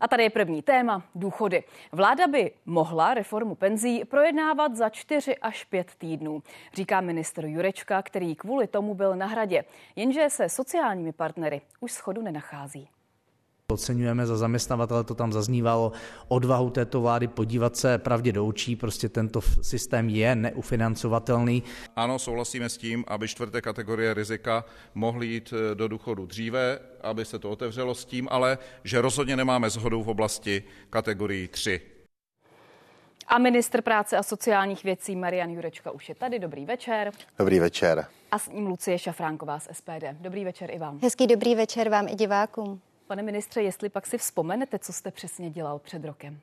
A tady je první téma důchody. Vláda by mohla reformu penzí projednávat za 4 až 5 týdnů, říká minister Jurečka, který kvůli tomu byl na hradě. Jenže se sociálními partnery už schodu nenachází. Oceňujeme za zaměstnavatele, to tam zaznívalo, odvahu této vlády podívat se pravdě do očí, prostě tento systém je neufinancovatelný. Ano, souhlasíme s tím, aby čtvrté kategorie rizika mohly jít eh, do důchodu dříve, aby se to otevřelo s tím, ale že rozhodně nemáme zhodu v oblasti kategorii 3. A ministr práce a sociálních věcí Marian Jurečka už je tady. Dobrý večer. Dobrý večer. A s ním Lucie Šafránková z SPD. Dobrý večer i vám. Hezký dobrý večer vám i divákům. Pane ministře, jestli pak si vzpomenete, co jste přesně dělal před rokem?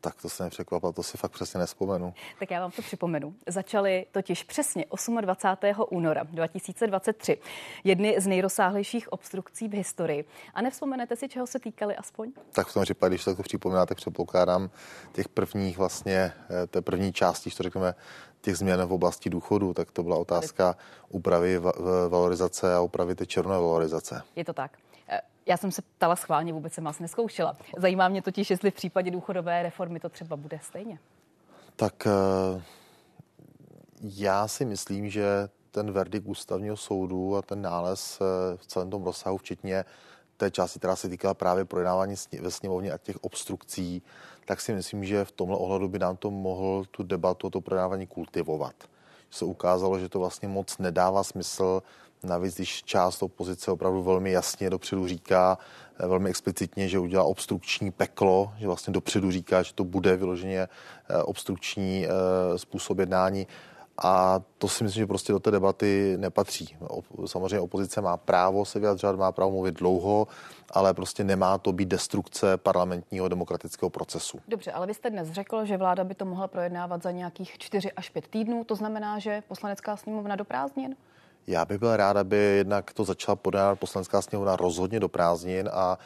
Tak to se nepřekvapilo, to si fakt přesně nespomenu. Tak já vám to připomenu. Začaly totiž přesně 28. února 2023 jedny z nejrozsáhlejších obstrukcí v historii. A nevzpomenete si, čeho se týkali aspoň? Tak v tom případě, když to připomínáte, předpokládám těch prvních vlastně, eh, té první části, to řekneme, těch změn v oblasti důchodu, tak to byla otázka úpravy valorizace a úpravy té černé valorizace. Je to tak. Já jsem se ptala schválně, vůbec jsem vás neskoušela. Zajímá mě totiž, jestli v případě důchodové reformy to třeba bude stejně. Tak eh, já si myslím, že ten verdikt ústavního soudu a ten nález eh, v celém tom rozsahu, včetně té části, která se týkala právě projednávání ve sněmovně a těch obstrukcí, tak si myslím, že v tomhle ohledu by nám to mohl tu debatu o to projednávání kultivovat. Se ukázalo, že to vlastně moc nedává smysl Navíc, když část opozice opravdu velmi jasně dopředu říká, eh, velmi explicitně, že udělá obstrukční peklo, že vlastně dopředu říká, že to bude vyloženě eh, obstrukční eh, způsob jednání. A to si myslím, že prostě do té debaty nepatří. Samozřejmě opozice má právo se vyjadřovat, má právo mluvit dlouho, ale prostě nemá to být destrukce parlamentního demokratického procesu. Dobře, ale vy jste dnes řekl, že vláda by to mohla projednávat za nějakých 4 až 5 týdnů. To znamená, že poslanecká sněmovna do prázdnin? Já bych byl rád, aby jednak to začala podávat poslanecká sněmovna rozhodně do prázdnin a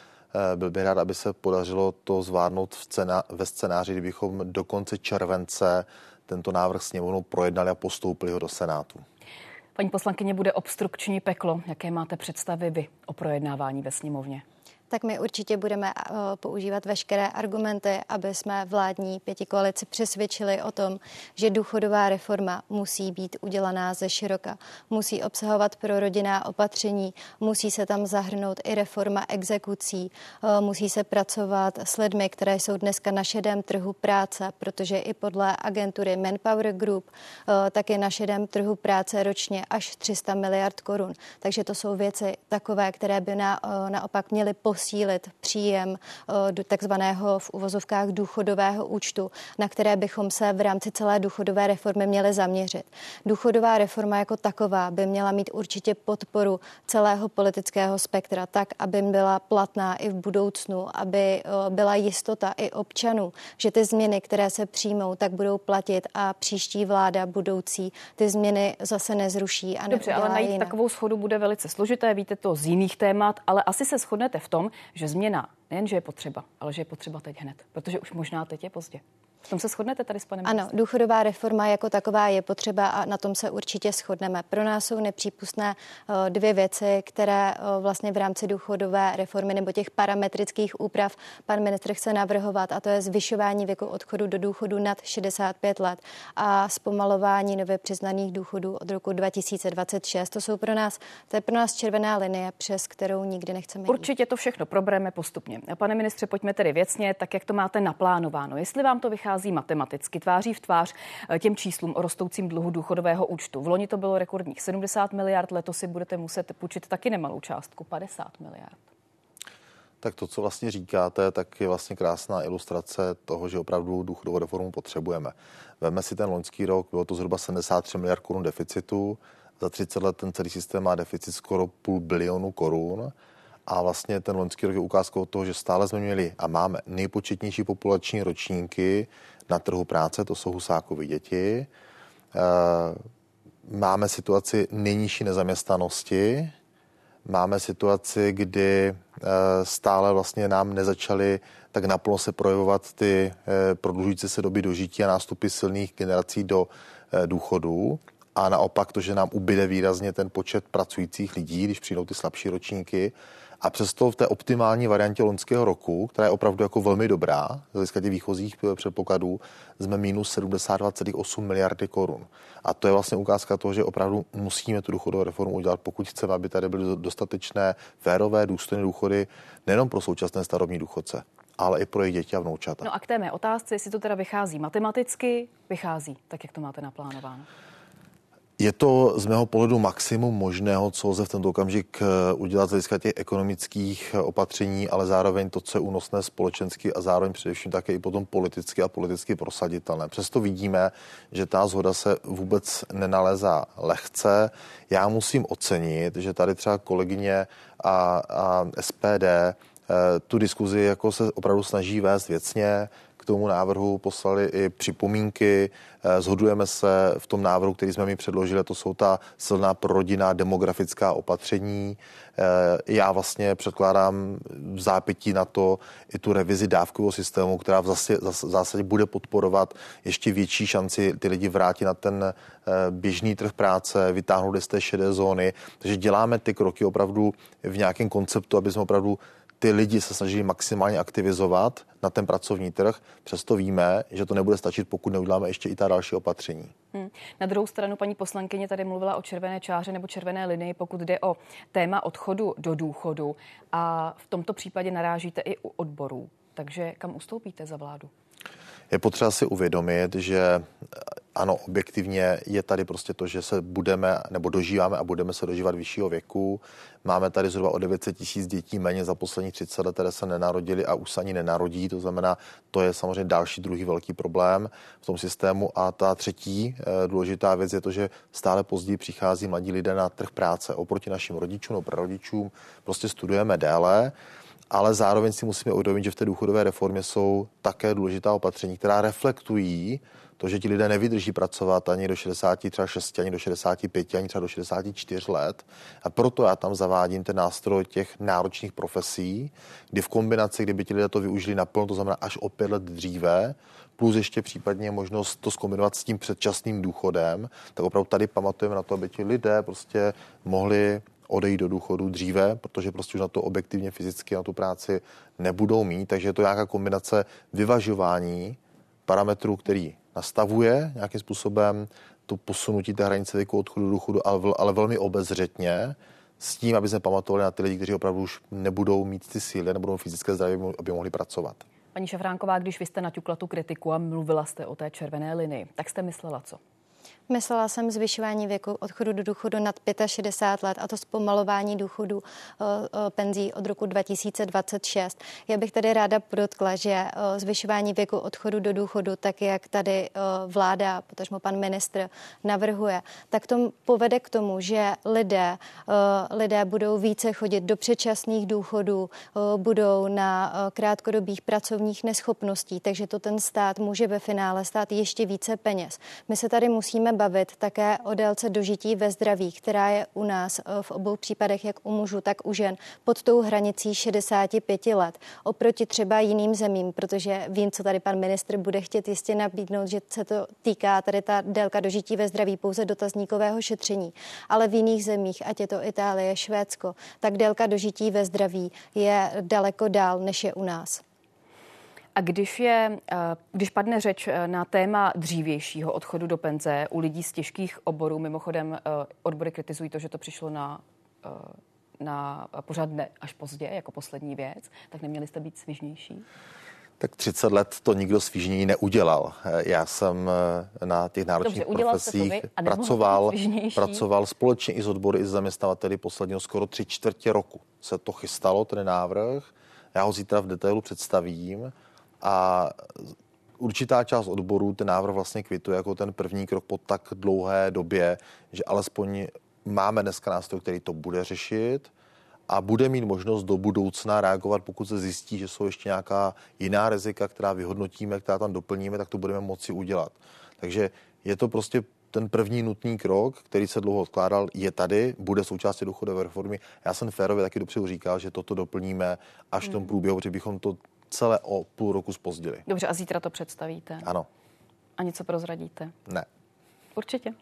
eh, byl bych rád, aby se podařilo to zvládnout v cena, ve scénáři, kdybychom do konce července tento návrh sněmovnou projednali a postoupili ho do Senátu. Paní poslankyně, bude obstrukční peklo. Jaké máte představy vy o projednávání ve sněmovně? Tak my určitě budeme eh, používat veškeré argumenty, aby jsme vládní pěti koalici přesvědčili o tom, že důchodová reforma musí být udělaná ze široka. Musí obsahovat pro rodinná opatření, musí se tam zahrnout i reforma exekucí, eh, musí se pracovat s lidmi, které jsou dneska na šedém trhu práce, protože i podle agentury Manpower Group eh, tak je na šedém trhu práce ročně až 300 miliard korun. Takže to jsou věci takové, které by na, naopak měly posílit posílit příjem eh, do takzvaného v uvozovkách důchodového účtu, na které bychom se v rámci celé důchodové reformy měli zaměřit. Důchodová reforma jako taková by měla mít určitě podporu celého politického spektra, tak, aby byla platná i v budoucnu, aby eh, byla jistota i občanů, že ty změny, které se přijmou, tak budou platit a příští vláda budoucí ty změny zase nezruší. A Dobře, ale najít jinak. takovou schodu bude velice složité, víte to z jiných témat, ale asi se shodnete v tom, že změna nejen, že je potřeba, ale že je potřeba teď hned, protože už možná teď je pozdě. V tom se shodnete tady s panem Ano, ministrem? důchodová reforma jako taková je potřeba a na tom se určitě shodneme. Pro nás jsou nepřípustné eh, dvě věci, které eh, vlastně v rámci důchodové reformy nebo těch parametrických úprav pan ministr chce navrhovat a to je zvyšování věku odchodu do důchodu nad 65 let a zpomalování nově přiznaných důchodů od roku 2026. To jsou pro nás, to je pro nás červená linie, přes kterou nikdy nechceme Určitě to všechno probereme postupně. Pane ministře, pojďme tedy věcně, tak jak to máte naplánováno. Jestli vám to vychází vychází matematicky, tváří v tvář eh, těm číslům o rostoucím dluhu důchodového účtu. V loni to bylo rekordních 70 miliard, letos si budete muset půjčit taky nemalou částku, 50 miliard. Tak to, co vlastně říkáte, tak je vlastně krásná ilustrace toho, že opravdu důchodovou reformu potřebujeme. Veme si ten loňský rok, bylo to zhruba 73 miliard korun deficitu, za 30 let ten celý systém má deficit skoro půl bilionu korun a vlastně ten loňský rok je ukázkou toho, že stále jsme měli a máme nejpočetnější populační ročníky na trhu práce, to jsou husákovi děti. Eh, máme situaci nejnižší nezaměstnanosti, máme situaci, kdy eh, stále vlastně nám nezačaly tak naplno se projevovat ty eh, prodlužující se doby dožití a nástupy silných generací do důchodů. a naopak to, že nám ubyde výrazně ten počet pracujících lidí, když přijdou ty slabší ročníky. A přesto v té optimální variantě loňského roku, která je opravdu jako velmi dobrá, z hlediska těch výchozích předpokladů, jsme minus 72,8 miliardy korun. A to je vlastně ukázka toho, že opravdu musíme tu důchodovou reformu udělat, pokud chceme, aby tady byly dostatečné, férové, důstojné důchody nejenom pro současné starobní důchodce, ale i pro jejich děti a vnoučata. No a k té mé otázce, jestli to teda vychází matematicky, vychází, tak jak to máte naplánováno? Je to z mého pohledu maximum možného, co lze v tento okamžik eh, udělat z hlediska těch ekonomických eh, opatření, ale zároveň to, co je únosné společensky a zároveň především také i potom politicky a politicky prosaditelné. Přesto vidíme, že ta zhoda se vůbec nenalezá lehce. Já musím ocenit, že tady třeba kolegyně a, a SPD eh, tu diskuzi jako se opravdu snaží vést věcně, k tomu návrhu poslali i připomínky. Zhodujeme se v tom návrhu, který jsme mi předložili, to jsou ta silná prorodinná demografická opatření. Já vlastně předkládám v zápětí na to i tu revizi dávkového systému, která v zásadě bude podporovat ještě větší šanci ty lidi vrátit na ten eh, běžný trh práce, vytáhnout z té šedé zóny. Takže děláme ty kroky opravdu v nějakém konceptu, aby jsme opravdu ty lidi se snaží maximálně aktivizovat na ten pracovní trh. Přesto víme, že to nebude stačit, pokud neuděláme ještě i ta další opatření. Hmm. Na druhou stranu paní poslankyně tady mluvila o červené čáře nebo červené linii, pokud jde o téma odchodu do důchodu. A v tomto případě narážíte i u odborů. Takže kam ustoupíte za vládu? Je potřeba si uvědomit, že ano, objektivně je tady prostě to, že se budeme nebo dožíváme a budeme se dožívat vyššího věku. Máme tady zhruba o 900 tisíc dětí méně za poslední 30 let, které se nenarodili a už se ani nenarodí. To znamená, to je samozřejmě další druhý velký problém v tom systému. A ta třetí e, důležitá věc je to, že stále později přichází mladí lidé na trh práce oproti našim rodičům nebo prarodičům. Prostě studujeme déle ale zároveň si musíme uvědomit, že v té důchodové reformě jsou také důležitá opatření, která reflektují to, že ti lidé nevydrží pracovat ani do 66, ani do 65, ani třeba do 64 let. A proto já tam zavádím ten nástroj těch náročných profesí, kdy v kombinaci, kdyby ti lidé to využili naplno, to znamená až o pět let dříve, plus ještě případně možnost to zkombinovat s tím předčasným důchodem, tak opravdu tady pamatujeme na to, aby ti lidé prostě mohli odejít do důchodu dříve, protože prostě už na to objektivně fyzicky na tu práci nebudou mít, takže je to nějaká kombinace vyvažování parametrů, který nastavuje nějakým způsobem to posunutí té hranice věku odchodu do důchodu, ale, ale velmi obezřetně, s tím, aby jsme pamatovali na ty lidi, kteří opravdu už nebudou mít ty síly, nebudou fyzické zdraví, aby mohli pracovat. Paní Šafránková, když vy jste naťukla tu kritiku a mluvila jste o té červené linii, tak jste myslela co? Myslela jsem zvyšování věku odchodu do důchodu nad 65 let a to zpomalování důchodu eh, eh, penzí od roku 2026. Já bych tady ráda podotkla, že eh, zvyšování věku odchodu do důchodu, tak jak tady vláda, potažmo pan ministr navrhuje, tak to povede k tomu, že lidé, lidé budou více chodit do předčasných důchodů, budou na krátkodobých pracovních neschopností, takže to ten stát může ve finále stát ještě více peněz. My se tady musíme bavit také o délce dožití ve zdraví, která je u nás eh, v obou případech, jak u mužů, tak u žen, pod tou hranicí 65 let. Oproti třeba jiným zemím, protože vím, co tady pan ministr bude chtět jistě nabídnout, že se to týká tady ta délka dožití ve zdraví pouze dotazníkového šetření. Ale v jiných zemích, ať je to Itálie, Švédsko, tak délka dožití ve zdraví je daleko dál, než je u nás. A když, je, eh, když padne řeč eh, na téma dřívějšího odchodu do penze u lidí z těžkých oborů, mimochodem eh, odbory kritizují to, že to přišlo na na pořád ne až pozdě, jako poslední věc, tak neměli jste být svižnější? Tak 30 let to nikdo svižněji neudělal. Já jsem na těch náročných Dobře, profesích pracoval, pracoval společně i s odbory, i s zaměstnavateli posledního skoro tři čtvrtě roku. Se to chystalo, ten návrh. Já ho zítra v detailu představím a určitá část odborů ten návrh vlastně kvituje jako ten první krok po tak dlouhé době, že alespoň máme dneska nástroj, který to bude řešit a bude mít možnost do budoucna reagovat, pokud se zjistí, že jsou ještě nějaká jiná rizika, která vyhodnotíme, která tam doplníme, tak to budeme moci udělat. Takže je to prostě ten první nutný krok, který se dlouho odkládal, je tady, bude součástí důchodové reformy. Já jsem férově taky dopředu říkal, že toto doplníme až v tom hmm. průběhu, že bychom to celé o půl roku spozdili. Dobře, a zítra to představíte? Ano. A něco prozradíte? Ne. Určitě.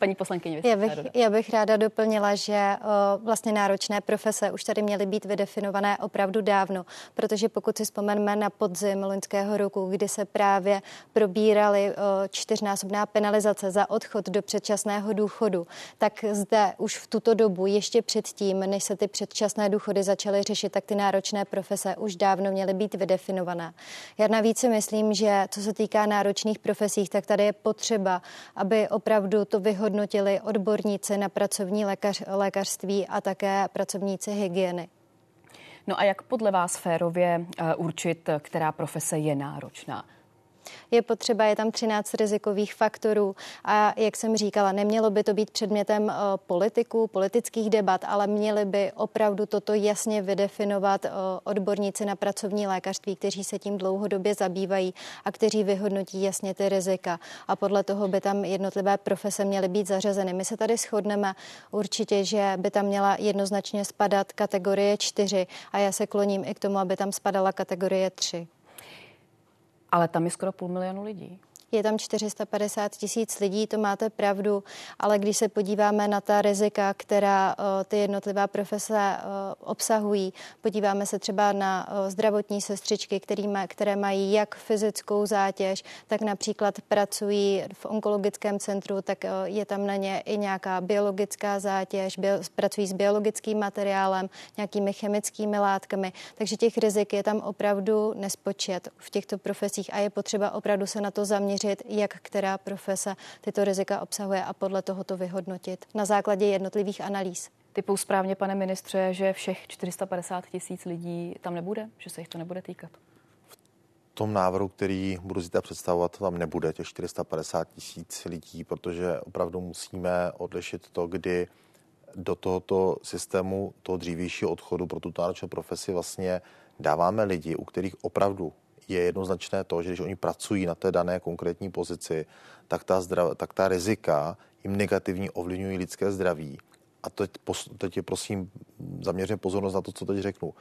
Paní poslankyně, já bych, já bych ráda doplnila, že o, vlastně náročné profese už tady měly být vydefinované opravdu dávno, protože pokud si vzpomeneme na podzim loňského roku, kdy se právě probíraly čtyřnásobná penalizace za odchod do předčasného důchodu, tak zde už v tuto dobu, ještě předtím, než se ty předčasné důchody začaly řešit, tak ty náročné profese už dávno měly být vydefinované. Já navíc si myslím, že co se týká náročných profesí, tak tady je potřeba, aby opravdu to vyhodnotili odborníci na pracovní lékař, lékařství a také pracovníci hygieny. No a jak podle vás férově uh, určit, která profese je náročná? Je potřeba, je tam 13 rizikových faktorů a jak jsem říkala, nemělo by to být předmětem eh, politiků, politických debat, ale měli by opravdu toto jasně vydefinovat eh, odborníci na pracovní lékařství, kteří se tím dlouhodobě zabývají a kteří vyhodnotí jasně ty rizika a podle toho by tam jednotlivé profese měly být zařazeny. My se tady shodneme určitě, že by tam měla jednoznačně spadat kategorie 4 a já se kloním i k tomu, aby tam spadala kategorie 3. Ale tam je skoro půl milionu lidí je tam 450 tisíc lidí, to máte pravdu, ale když se podíváme na ta rizika, která eh, ty jednotlivá profese eh, obsahují, podíváme se třeba na eh, zdravotní sestřičky, které mají jak fyzickou zátěž, tak například pracují v onkologickém centru, tak je tam na ně i nějaká biologická zátěž, pracují s biologickým materiálem, nějakými chemickými látkami, takže těch rizik je tam opravdu nespočet v těchto profesích a je potřeba opravdu se na to zaměřit zaměřit, jak která profese tyto rizika obsahuje a podle toho to vyhodnotit na základě jednotlivých analýz. Typou správně, pane ministře, že všech 450 tisíc lidí tam nebude, že se jich to nebude týkat? V tom návrhu, který budu zítra představovat, tam nebude těch 450 tisíc lidí, protože opravdu musíme odlišit to, kdy do tohoto systému, toho dřívějšího odchodu pro tuto náročnou profesi vlastně dáváme lidi, u kterých opravdu je jednoznačné to, že když oni pracují na té dané konkrétní pozici, tak ta, zdrav, tak ta rizika jim negativně ovlivňují lidské zdraví. A teď, teď je prosím zaměřím pozornost na to, co teď řeknu.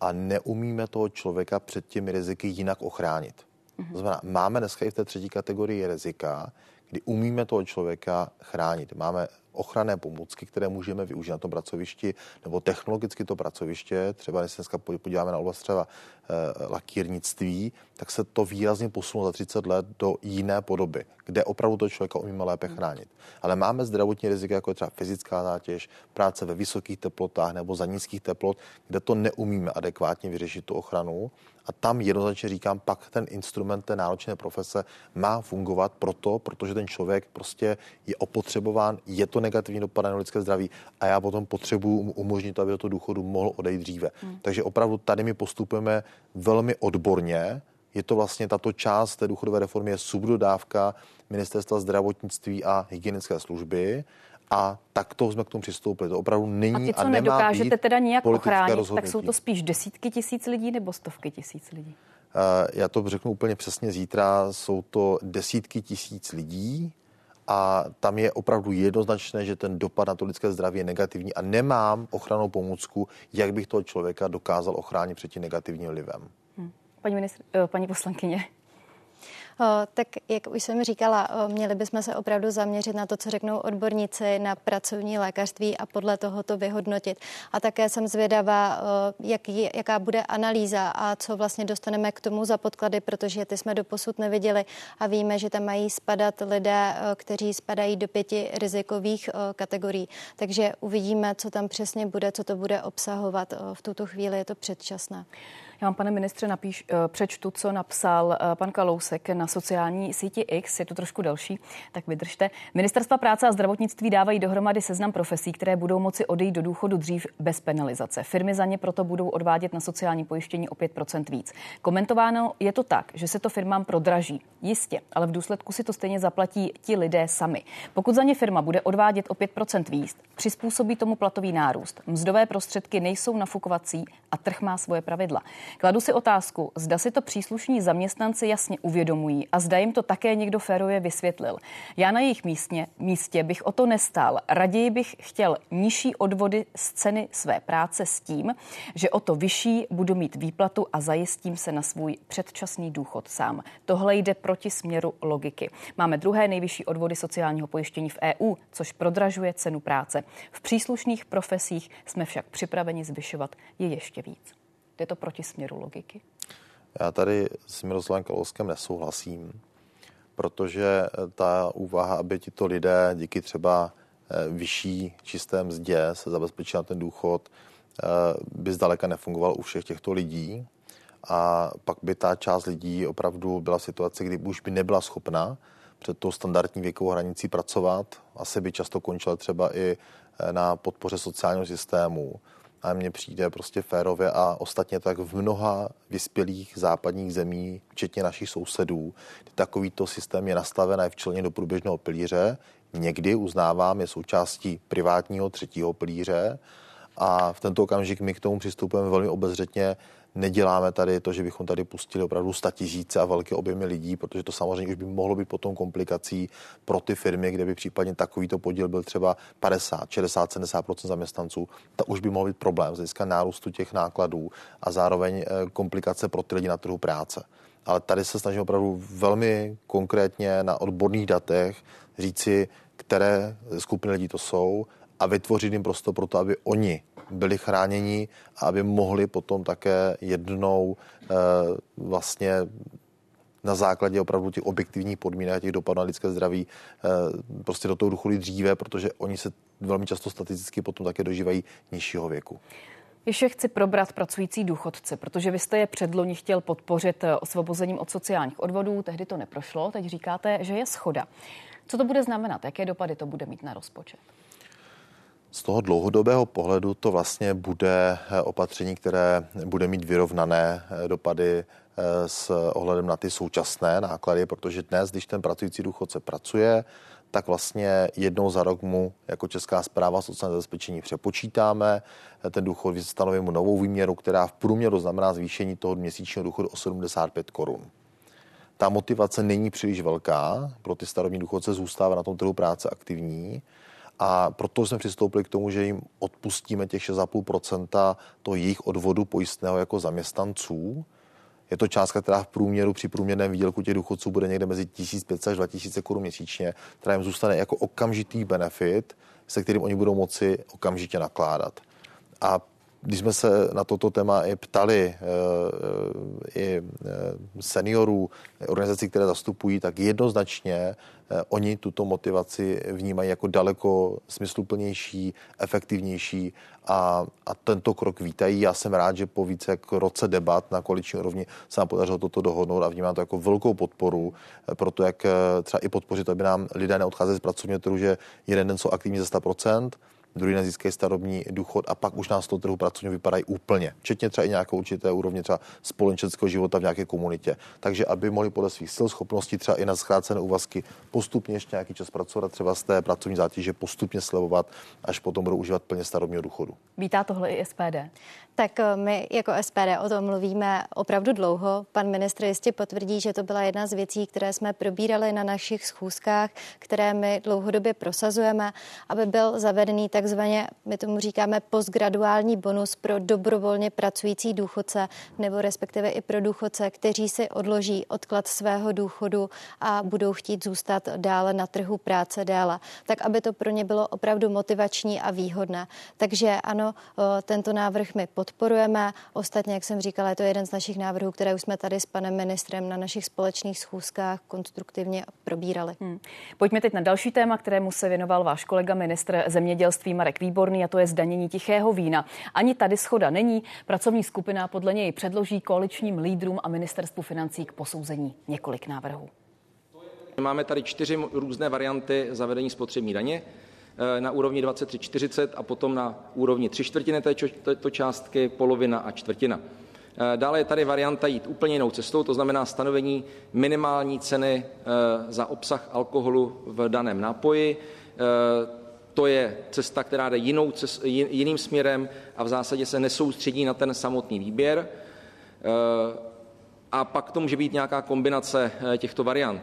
A neumíme toho člověka před těmi riziky jinak ochránit. Mm-hmm. To znamená, máme dneska i v té třetí kategorii rizika, kdy umíme toho člověka chránit. Máme ochranné pomůcky, které můžeme využít na tom pracovišti, nebo technologicky to pracoviště, třeba když se dneska podíváme na oblast třeba e, lakírnictví, tak se to výrazně posunulo za 30 let do jiné podoby, kde opravdu to člověka umíme lépe chránit. Ale máme zdravotní rizika, jako je třeba fyzická zátěž, práce ve vysokých teplotách nebo za nízkých teplot, kde to neumíme adekvátně vyřešit tu ochranu. A tam jednoznačně říkám, pak ten instrument té náročné profese má fungovat proto, protože ten člověk prostě je opotřebován, je to negativní dopad na lidské zdraví a já potom potřebuji umožnit, aby do toho důchodu mohl odejít dříve. Hmm. Takže opravdu tady my postupujeme velmi odborně. Je to vlastně tato část té důchodové reformy je subdodávka Ministerstva zdravotnictví a hygienické služby a takto jsme k tomu přistoupili. To opravdu není a, ty, co a nemá nedokážete teda nějak ochránit, tak jsou to spíš desítky tisíc lidí nebo stovky tisíc lidí? Uh, já to řeknu úplně přesně zítra. Jsou to desítky tisíc lidí, a tam je opravdu jednoznačné, že ten dopad na to lidské zdraví je negativní a nemám ochranou pomůcku, jak bych toho člověka dokázal ochránit před tím negativním vlivem. Hmm. Paní, ministr, eh, paní poslankyně. Tak jak už jsem říkala, měli bychom se opravdu zaměřit na to, co řeknou odborníci na pracovní lékařství a podle toho to vyhodnotit. A také jsem zvědavá, jaký, jaká bude analýza a co vlastně dostaneme k tomu za podklady, protože ty jsme doposud neviděli a víme, že tam mají spadat lidé, kteří spadají do pěti rizikových kategorií. Takže uvidíme, co tam přesně bude, co to bude obsahovat. V tuto chvíli je to předčasné. Já vám, pane ministře, napíš, eh, přečtu, co napsal eh, pan Kalousek na sociální síti X, je to trošku delší, tak vydržte. Ministerstva práce a zdravotnictví dávají dohromady seznam profesí, které budou moci odejít do důchodu dřív bez penalizace. Firmy za ně proto budou odvádět na sociální pojištění o 5% víc. Komentováno je to tak, že se to firmám prodraží. Jistě, ale v důsledku si to stejně zaplatí ti lidé sami. Pokud za ně firma bude odvádět o 5% víc, přizpůsobí tomu platový nárůst. Mzdové prostředky nejsou nafukovací a trh má svoje pravidla. Kladu si otázku, zda si to příslušní zaměstnanci jasně uvědomují a zda jim to také někdo férově vysvětlil. Já na jejich místě, místě bych o to nestál. Raději bych chtěl nižší odvody z ceny své práce s tím, že o to vyšší budu mít výplatu a zajistím se na svůj předčasný důchod sám. Tohle jde proti směru logiky. Máme druhé nejvyšší odvody sociálního pojištění v EU, což prodražuje cenu práce. V příslušných profesích jsme však připraveni zvyšovat je ještě víc. Je to proti směru logiky? Já tady s Miroslavem Kalouskem nesouhlasím, protože ta úvaha, aby tito lidé díky třeba eh, vyšší čisté mzdě se zabezpečili na ten důchod, eh, by zdaleka nefungoval u všech těchto lidí. A pak by ta část lidí opravdu byla v situaci, kdy už by nebyla schopna před tou standardní věkovou hranicí pracovat. Asi by často končila třeba i eh, na podpoře sociálního systému. A mně přijde prostě férově a ostatně tak v mnoha vyspělých západních zemí, včetně našich sousedů, takovýto systém je nastaven v členě do průběžného pilíře. Někdy, uznávám, je součástí privátního třetího pilíře, a v tento okamžik my k tomu přistupujeme velmi obezřetně Neděláme tady to, že bychom tady pustili opravdu tisíce a velké objemy lidí, protože to samozřejmě už by mohlo být potom komplikací pro ty firmy, kde by případně takovýto podíl byl třeba 50, 60, 70% zaměstnanců. To už by mohl být problém z hlediska nárůstu těch nákladů a zároveň eh, komplikace pro ty lidi na trhu práce. Ale tady se snažím opravdu velmi konkrétně na odborných datech říci, které skupiny lidí to jsou a vytvořit jim prostor pro to, aby oni byli chráněni a aby mohli potom také jednou e, vlastně na základě opravdu těch objektivních podmínek, těch dopadů na lidské zdraví, e, prostě do toho důchodu dříve, protože oni se velmi často statisticky potom také dožívají nižšího věku. Ještě chci probrat pracující důchodce, protože vy jste je předloni chtěl podpořit eh, osvobozením od sociálních odvodů, tehdy to neprošlo, teď říkáte, že je schoda. Co to bude znamenat? Jaké dopady to bude mít na rozpočet? Z toho dlouhodobého pohledu to vlastně bude eh, opatření, které bude mít vyrovnané eh, dopady eh, s ohledem na ty současné náklady, protože dnes, když ten pracující důchodce pracuje, tak vlastně jednou za rok mu jako Česká zpráva sociálního zabezpečení přepočítáme. Ten důchod stanovíme mu novou výměru, která v průměru znamená zvýšení toho měsíčního důchodu o 75 korun. Ta motivace není příliš velká, pro ty starobní důchodce zůstává na tom trhu práce aktivní a proto jsme přistoupili k tomu, že jim odpustíme těch 6,5% to jejich odvodu pojistného jako zaměstnanců. Je to částka, která v průměru při průměrném výdělku těch důchodců bude někde mezi 1500 až 2000 korun měsíčně, která jim zůstane jako okamžitý benefit, se kterým oni budou moci okamžitě nakládat. A když jsme se na toto téma i ptali eh, eh, i eh, seniorů, organizací, které zastupují, tak jednoznačně oni tuto motivaci vnímají jako daleko smysluplnější, efektivnější a, a tento krok vítají. Já jsem rád, že po více jak roce debat na koaliční úrovni se nám podařilo toto dohodnout a vnímám to jako velkou podporu pro to, jak třeba i podpořit, aby nám lidé neodcházeli z pracovního trhu, že jeden den jsou aktivní ze 100%, druhý den získají starobní důchod a pak už nás to trhu pracovně vypadají úplně. Včetně třeba i nějaké určité úrovně třeba společenského života v nějaké komunitě. Takže aby mohli podle svých sil, schopností třeba i na zkrácené úvazky postupně ještě nějaký čas pracovat, třeba z té pracovní zátěže postupně slevovat, až potom budou užívat plně starobního důchodu. Vítá tohle i SPD? Tak eh, my jako SPD o tom mluvíme opravdu dlouho. Pan ministr jistě potvrdí, že to byla jedna z věcí, které jsme probírali na našich schůzkách, které my dlouhodobě prosazujeme, aby byl zavedený takzvaně, my tomu říkáme postgraduální bonus pro dobrovolně pracující důchodce, nebo respektive i pro důchodce, kteří si odloží odklad svého důchodu a budou chtít zůstat dále na trhu práce déle, tak aby to pro ně bylo opravdu motivační a výhodné. Takže ano, tento návrh my podporujeme. Ostatně, jak jsem říkala, je to jeden z našich návrhů, které už jsme tady s panem ministrem na našich společných schůzkách konstruktivně probírali. Hmm. Pojďme teď na další téma, kterému se věnoval váš kolega ministr zemědělství Marek Výborný, a to je zdanění tichého vína. Ani tady schoda není. Pracovní skupina podle něj předloží koaličním lídrům a ministerstvu financí k posouzení několik návrhů. Máme tady čtyři různé varianty zavedení spotřební daně. Eh, na úrovni 23,40 a potom na úrovni 3 čtvrtiny této částky, polovina a čtvrtina. Eh, dále je tady varianta jít úplně jinou cestou, to znamená stanovení minimální ceny eh, za obsah alkoholu v daném nápoji. To je cesta, která jde jinou, jiným směrem a v zásadě se nesoustředí na ten samotný výběr. A pak to může být nějaká kombinace těchto variant.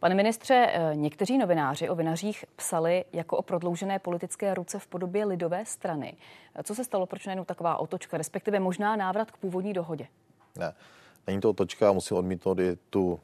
Pane ministře, někteří novináři o vinařích psali jako o prodloužené politické ruce v podobě lidové strany. Co se stalo, proč najednou taková otočka, respektive možná návrat k původní dohodě? Ne, není to otočka, musím odmítnout i tu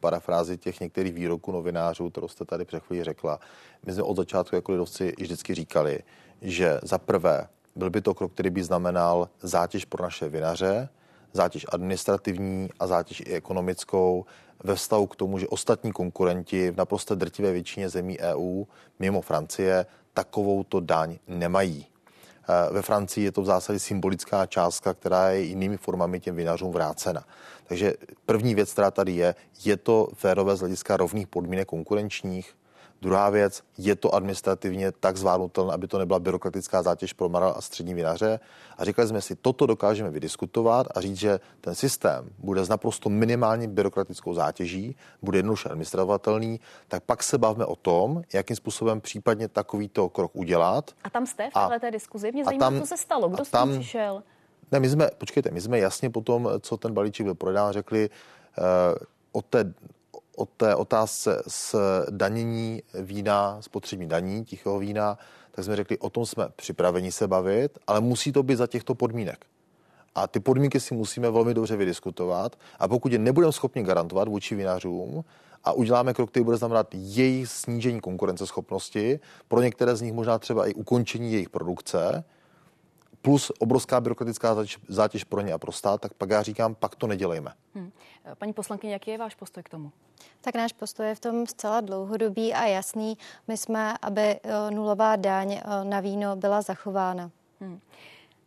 parafrázi těch některých výroků novinářů, kterou jste tady před chvíli řekla. My jsme od začátku jako lidovci vždycky říkali, že za prvé byl by to krok, který by znamenal zátěž pro naše vinaře, zátěž administrativní a zátěž i ekonomickou ve vztahu k tomu, že ostatní konkurenti v naprosto drtivé většině zemí EU mimo Francie takovouto daň nemají. Eh, ve Francii je to v zásadě symbolická částka, která je jinými formami těm vinařům vrácena. Takže první věc, která tady je, je to férové z hlediska rovných podmínek konkurenčních, Druhá věc, je to administrativně tak zvládnutelné, aby to nebyla byrokratická zátěž pro malé a střední vinaře. A říkali jsme si, toto dokážeme vydiskutovat a říct, že ten systém bude s naprosto minimální byrokratickou zátěží, bude jednoduše administrovatelný, tak pak se bavíme o tom, jakým způsobem případně takovýto krok udělat. A tam jste v této té diskuzi? Mě zajímá, tam, co se stalo, kdo s tím přišel? Ne, my jsme, počkejte, my jsme jasně potom, co ten balíček byl prodán, řekli, uh, od té o té otázce s danění vína, spotřební daní, tichého vína, tak jsme řekli, o tom jsme připraveni se bavit, ale musí to být za těchto podmínek. A ty podmínky si musíme velmi dobře vydiskutovat. A pokud je nebudeme schopni garantovat vůči vinařům a uděláme krok, který bude znamenat jejich snížení konkurenceschopnosti, pro některé z nich možná třeba i ukončení jejich produkce, plus obrovská byrokratická zátěž, zátěž pro ně a pro stát, tak pak já říkám, pak to nedělejme. Hmm. Paní poslankyně, jaký je váš postoj k tomu? Tak náš postoj je v tom zcela dlouhodobý a jasný. My jsme, aby eh, nulová daň eh, na víno byla zachována. Hmm.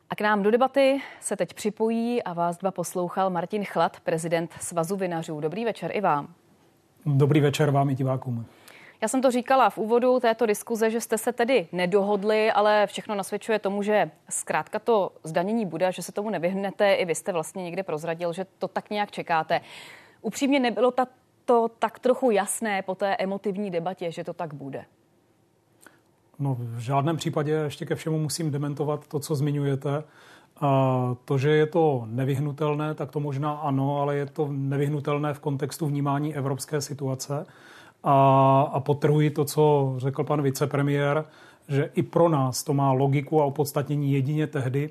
A k nám do debaty se teď připojí a vás dva poslouchal Martin Chlad, prezident Svazu vinařů. Dobrý večer i vám. Dobrý večer vám i divákům. Já jsem to říkala v úvodu této diskuze, že jste se tedy nedohodli, ale všechno nasvědčuje tomu, že zkrátka to zdanění bude, že se tomu nevyhnete. I vy jste vlastně někde prozradil, že to tak nějak čekáte. Upřímně nebylo to tak trochu jasné po té emotivní debatě, že to tak bude. No, v žádném případě ještě ke všemu musím dementovat to, co zmiňujete. A to, že je to nevyhnutelné, tak to možná ano, ale je to nevyhnutelné v kontextu vnímání evropské situace. A, a potrhuji to, co řekl pan vicepremiér, že i pro nás to má logiku a opodstatnění jedině tehdy,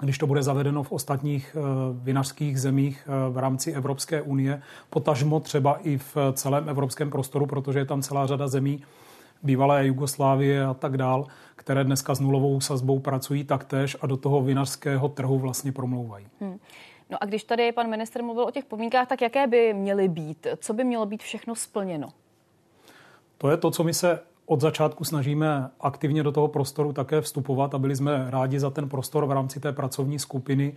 když to bude zavedeno v ostatních eh, vinařských zemích eh, v rámci Evropské unie, potažmo třeba i v celém evropském prostoru, protože je tam celá řada zemí, bývalé Jugoslávie a tak dál, které dneska s nulovou sazbou pracují taktéž a do toho vinařského trhu vlastně promlouvají. Hmm. No a když tady pan minister mluvil o těch podmínkách, tak jaké by měly být? Co by mělo být všechno splněno? To je to, co my se od začátku snažíme aktivně do toho prostoru také vstupovat a byli jsme rádi za ten prostor v rámci té pracovní skupiny.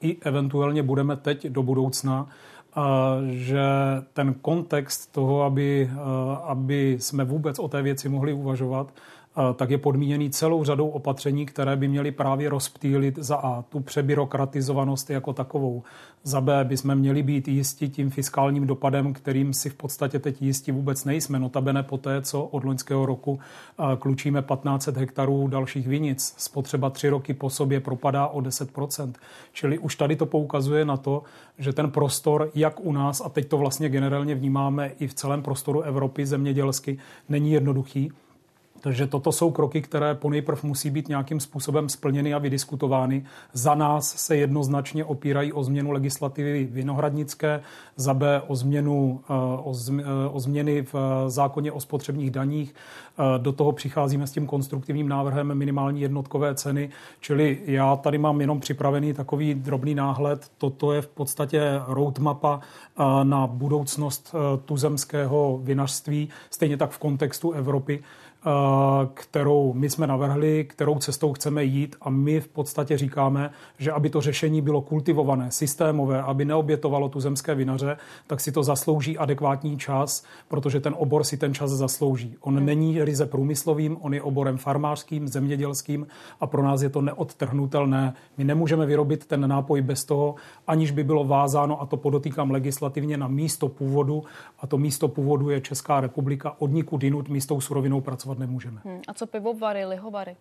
I eventuálně budeme teď do budoucna, že ten kontext toho, aby, aby jsme vůbec o té věci mohli uvažovat, tak je podmíněný celou řadou opatření, které by měly právě rozptýlit za A tu přebyrokratizovanost jako takovou. Za B by jsme měli být jistí tím fiskálním dopadem, kterým si v podstatě teď jistí vůbec nejsme. Notabene po té, co od loňského roku klučíme 1500 hektarů dalších vinic. Spotřeba tři roky po sobě propadá o 10%. Čili už tady to poukazuje na to, že ten prostor, jak u nás, a teď to vlastně generálně vnímáme i v celém prostoru Evropy zemědělsky, není jednoduchý. Takže toto jsou kroky, které ponejprv musí být nějakým způsobem splněny a vydiskutovány. Za nás se jednoznačně opírají o změnu legislativy vinohradnické, za B o, změnu, eh, o, eh, o změny v eh, zákoně o spotřebních daních. Do toho přicházíme s tím konstruktivním návrhem minimální jednotkové ceny, čili já tady mám jenom připravený takový drobný náhled. Toto je v podstatě roadmapa na budoucnost tuzemského vinařství, stejně tak v kontextu Evropy kterou my jsme navrhli, kterou cestou chceme jít a my v podstatě říkáme, že aby to řešení bylo kultivované, systémové, aby neobětovalo tu zemské vinaře, tak si to zaslouží adekvátní čas, protože ten obor si ten čas zaslouží. On hmm. není ryze průmyslovým, on je oborem farmářským, zemědělským a pro nás je to neodtrhnutelné. My nemůžeme vyrobit ten nápoj bez toho, aniž by bylo vázáno, a to podotýkám legislativně, na místo původu. A to místo původu je Česká republika. Od nikud jinut místou surovinou pracovat nemůžeme. Hmm. A co pivovary, lihovary?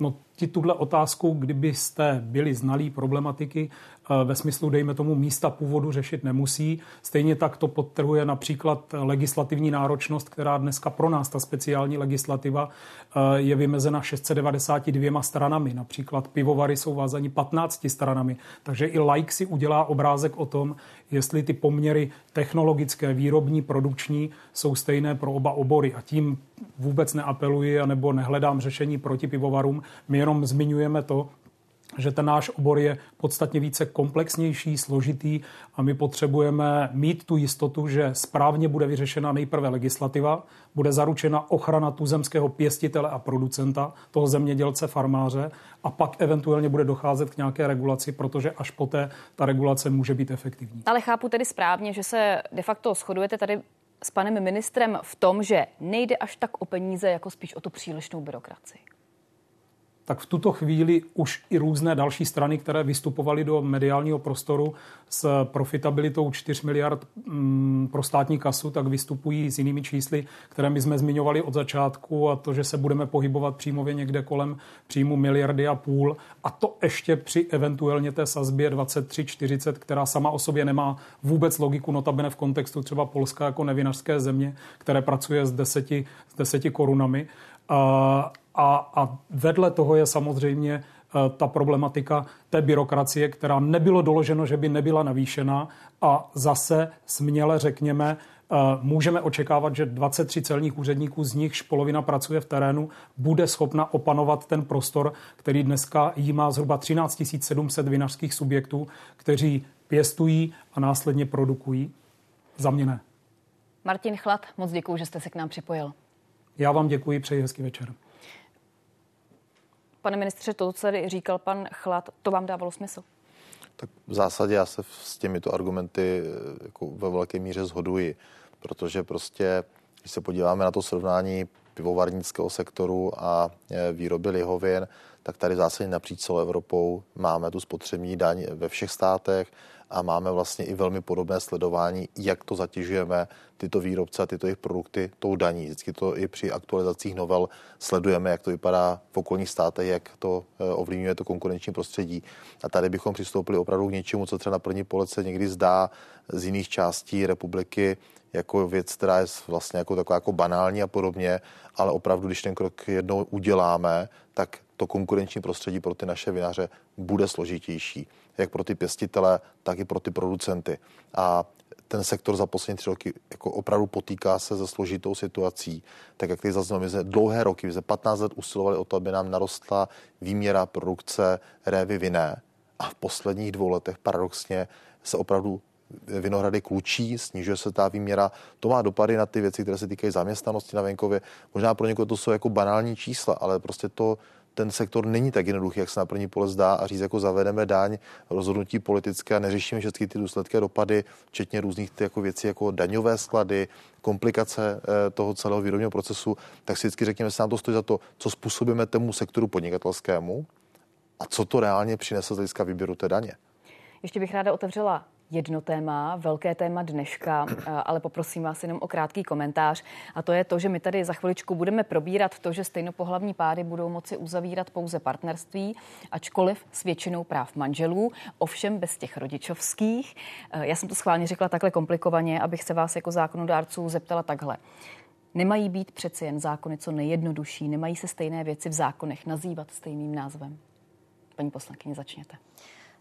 No, ti tuhle otázku, kdybyste byli znalí problematiky, Eh, ve smyslu, dejme tomu, místa původu řešit nemusí. Stejně tak to podtrhuje například legislativní náročnost, která dneska pro nás, ta speciální legislativa, eh, je vymezena 692 stranami. Například pivovary jsou vázaní 15 stranami. Takže i like si udělá obrázek o tom, jestli ty poměry technologické, výrobní, produkční jsou stejné pro oba obory. A tím vůbec neapeluji nebo nehledám řešení proti pivovarům. My jenom zmiňujeme to, že ten náš obor je podstatně více komplexnější, složitý a my potřebujeme mít tu jistotu, že správně bude vyřešena nejprve legislativa, bude zaručena ochrana tuzemského pěstitele a producenta, toho zemědělce, farmáře a pak eventuálně bude docházet k nějaké regulaci, protože až poté ta regulace může být efektivní. Ale chápu tedy správně, že se de facto shodujete tady s panem ministrem v tom, že nejde až tak o peníze, jako spíš o tu přílišnou byrokracii tak v tuto chvíli už i různé další strany, které vystupovaly do mediálního prostoru s profitabilitou 4 miliard mm, pro státní kasu, tak vystupují s jinými čísly, které my jsme zmiňovali od začátku a to, že se budeme pohybovat příjmově někde kolem příjmu miliardy a půl a to ještě při eventuálně té sazbě 23-40, která sama o sobě nemá vůbec logiku, notabene v kontextu třeba Polska jako nevinařské země, které pracuje s deseti, s deseti korunami. A, a, a vedle toho je samozřejmě eh, ta problematika té byrokracie, která nebylo doloženo, že by nebyla navýšena a zase směle řekněme, eh, můžeme očekávat, že 23 celních úředníků, z nichž polovina pracuje v terénu, bude schopna opanovat ten prostor, který dneska jí má zhruba 13 700 vinařských subjektů, kteří pěstují a následně produkují. Za mě ne. Martin Chlad, moc děkuji, že jste se k nám připojil. Já vám děkuji, přeji hezký večer. Pane ministře, to, co tady říkal pan Chlad, to vám dávalo smysl? Tak v zásadě já se s těmito argumenty eh, jako ve velké míře zhoduji, protože prostě, když se podíváme na to srovnání pivovarnického sektoru a eh, výroby lihovin, tak tady zásadně napříč celou Evropou máme tu spotřební daň ve všech státech a máme vlastně i velmi podobné sledování, jak to zatěžujeme tyto výrobce a tyto jejich produkty tou daní. Vždycky to i při aktualizacích novel sledujeme, jak to vypadá v okolních státech, jak to eh, ovlivňuje to konkurenční prostředí. A tady bychom přistoupili opravdu k něčemu, co třeba na první pohled se někdy zdá z jiných částí republiky jako věc, která je vlastně jako taková jako banální a podobně, ale opravdu, když ten krok jednou uděláme, tak to konkurenční prostředí pro ty naše vinaře bude složitější, jak pro ty pěstitele, tak i pro ty producenty. A ten sektor za poslední tři roky jako opravdu potýká se se složitou situací. Tak jak tady zaznělo, my jsme dlouhé roky, my jsme 15 let usilovali o to, aby nám narostla výměra produkce révy vinné. A v posledních dvou letech paradoxně se opravdu vinohrady klučí, snižuje se ta výměra. To má dopady na ty věci, které se týkají zaměstnanosti na venkově. Možná pro někoho to jsou jako banální čísla, ale prostě to ten sektor není tak jednoduchý, jak se na první pole zdá a říct, jako zavedeme daň, rozhodnutí politické a neřešíme všechny ty důsledky a dopady, včetně různých ty jako věcí jako daňové sklady, komplikace eh, toho celého výrobního procesu, tak si vždycky řekněme, že nám to stojí za to, co způsobíme tomu sektoru podnikatelskému a co to reálně přinese z hlediska výběru té daně. Ještě bych ráda otevřela jedno téma, velké téma dneška, ale poprosím vás jenom o krátký komentář. A to je to, že my tady za chviličku budeme probírat to, že stejnopohlavní páry budou moci uzavírat pouze partnerství, ačkoliv s většinou práv manželů, ovšem bez těch rodičovských. Já jsem to schválně řekla takhle komplikovaně, abych se vás jako zákonodárců zeptala takhle. Nemají být přeci jen zákony co nejjednodušší, nemají se stejné věci v zákonech nazývat stejným názvem. Paní poslankyně, začněte.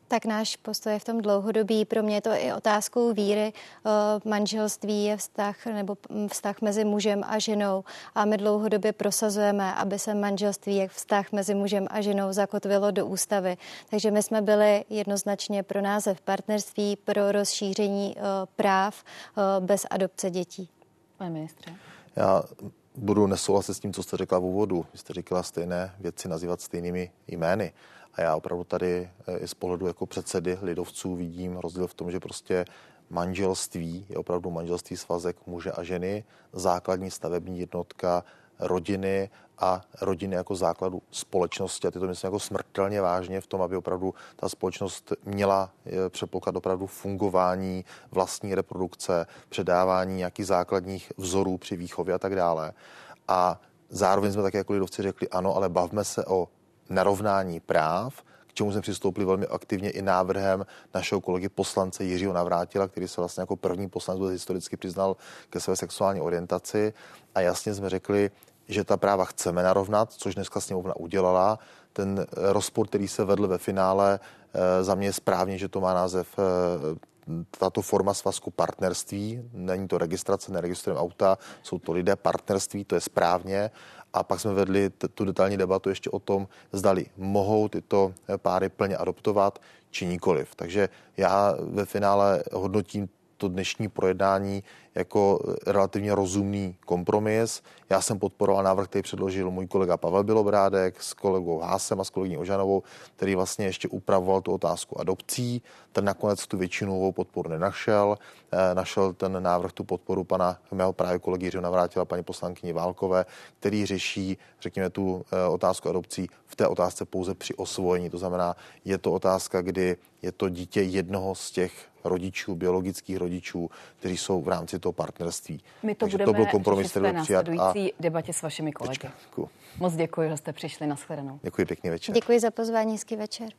Tak náš postoj je v tom dlouhodobí. Pro mě je to i otázkou víry. Eh, manželství je vztah nebo vztah mezi mužem a ženou a my dlouhodobě prosazujeme, aby se manželství jak vztah mezi mužem a ženou zakotvilo do ústavy. Takže my jsme byli jednoznačně pro název partnerství, pro rozšíření eh, práv eh, bez adopce dětí. Pane ministře. Já budu nesouhlasit s tím, co jste řekla v úvodu. Vy jste říkala stejné věci nazývat stejnými jmény. A já opravdu tady eh, i z pohledu jako předsedy lidovců vidím rozdíl v tom, že prostě manželství je opravdu manželství svazek muže a ženy, základní stavební jednotka rodiny a rodiny jako základu společnosti. A ty to myslím jako smrtelně vážně v tom, aby opravdu ta společnost měla eh, předpoklad opravdu fungování vlastní reprodukce, předávání nějakých základních vzorů při výchově a tak dále. A zároveň jsme také jako lidovci řekli, ano, ale bavme se o narovnání práv, k čemu jsme přistoupili velmi aktivně i návrhem našeho kolegy poslance Jiřího Navrátila, který se vlastně jako první poslanec historicky přiznal ke své sexuální orientaci. A jasně jsme řekli, že ta práva chceme narovnat, což dneska sněmovna udělala. Ten rozpor, který se vedl ve finále, eh, za mě je správně, že to má název eh, tato forma svazku partnerství, není to registrace, neregistrujeme auta, jsou to lidé partnerství, to je správně. A pak jsme vedli t- tu detailní debatu ještě o tom, zdali mohou tyto páry plně adoptovat, či nikoliv. Takže já ve finále hodnotím to dnešní projednání jako relativně rozumný kompromis. Já jsem podporoval návrh, který předložil můj kolega Pavel Bilobrádek s kolegou Hásem a s kolegyní Ožanovou, který vlastně ještě upravoval tu otázku adopcí. Ten nakonec tu většinovou podporu nenašel. Eh, našel ten návrh tu podporu pana mého právě kolegy Jiřího Navrátila, paní poslankyni Válkové, který řeší, řekněme, tu eh, otázku adopcí v té otázce pouze při osvojení. To znamená, je to otázka, kdy je to dítě jednoho z těch rodičů, biologických rodičů, kteří jsou v rámci toho partnerství. My to Takže budeme to byl kompromis, který byl přijat. A... debatě s vašimi kolegy. Moc děkuji, že jste přišli. na shledanou. Děkuji, pěkný večer. Děkuji za pozvání, hezký večer.